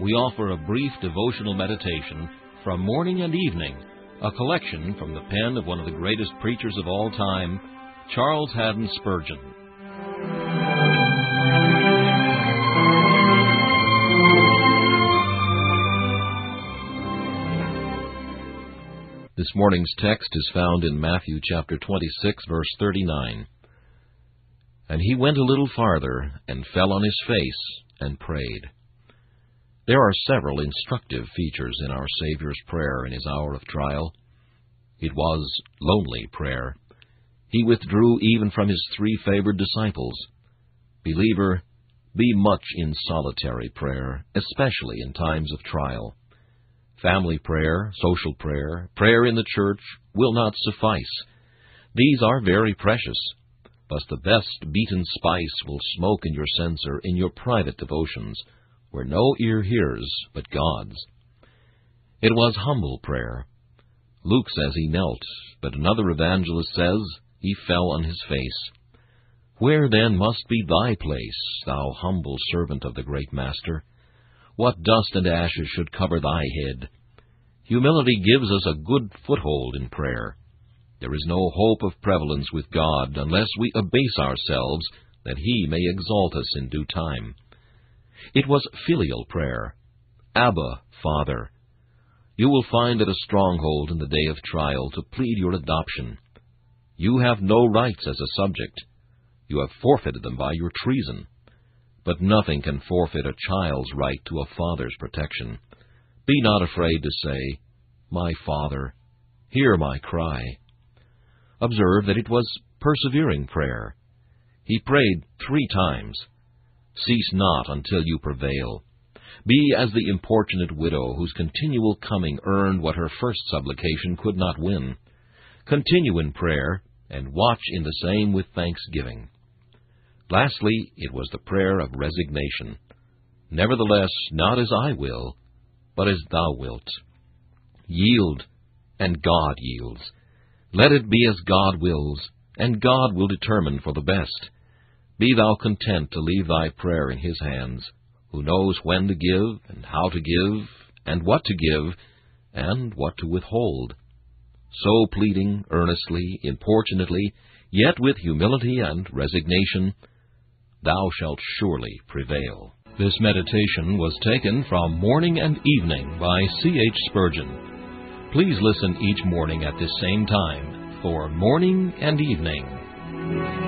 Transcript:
we offer a brief devotional meditation from morning and evening, a collection from the pen of one of the greatest preachers of all time, Charles Haddon Spurgeon. This morning's text is found in Matthew chapter 26, verse 39. And he went a little farther, and fell on his face, and prayed. There are several instructive features in our Savior's prayer in his hour of trial. It was lonely prayer. He withdrew even from his three favored disciples. Believer, be much in solitary prayer, especially in times of trial. Family prayer, social prayer, prayer in the church will not suffice. These are very precious, but the best beaten spice will smoke in your censer in your private devotions where no ear hears but God's. It was humble prayer. Luke says he knelt, but another evangelist says he fell on his face. Where then must be thy place, thou humble servant of the great Master? What dust and ashes should cover thy head? Humility gives us a good foothold in prayer. There is no hope of prevalence with God unless we abase ourselves that He may exalt us in due time. It was filial prayer. Abba, Father. You will find it a stronghold in the day of trial to plead your adoption. You have no rights as a subject. You have forfeited them by your treason. But nothing can forfeit a child's right to a father's protection. Be not afraid to say, My Father, hear my cry. Observe that it was persevering prayer. He prayed three times. Cease not until you prevail. Be as the importunate widow whose continual coming earned what her first supplication could not win. Continue in prayer, and watch in the same with thanksgiving. Lastly, it was the prayer of resignation. Nevertheless, not as I will, but as thou wilt. Yield, and God yields. Let it be as God wills, and God will determine for the best. Be thou content to leave thy prayer in his hands, who knows when to give, and how to give, and what to give, and what to withhold. so pleading earnestly, importunately, yet with humility and resignation, thou shalt surely prevail. This meditation was taken from Morning and Evening by C. H. Spurgeon. Please listen each morning at this same time for Morning and Evening.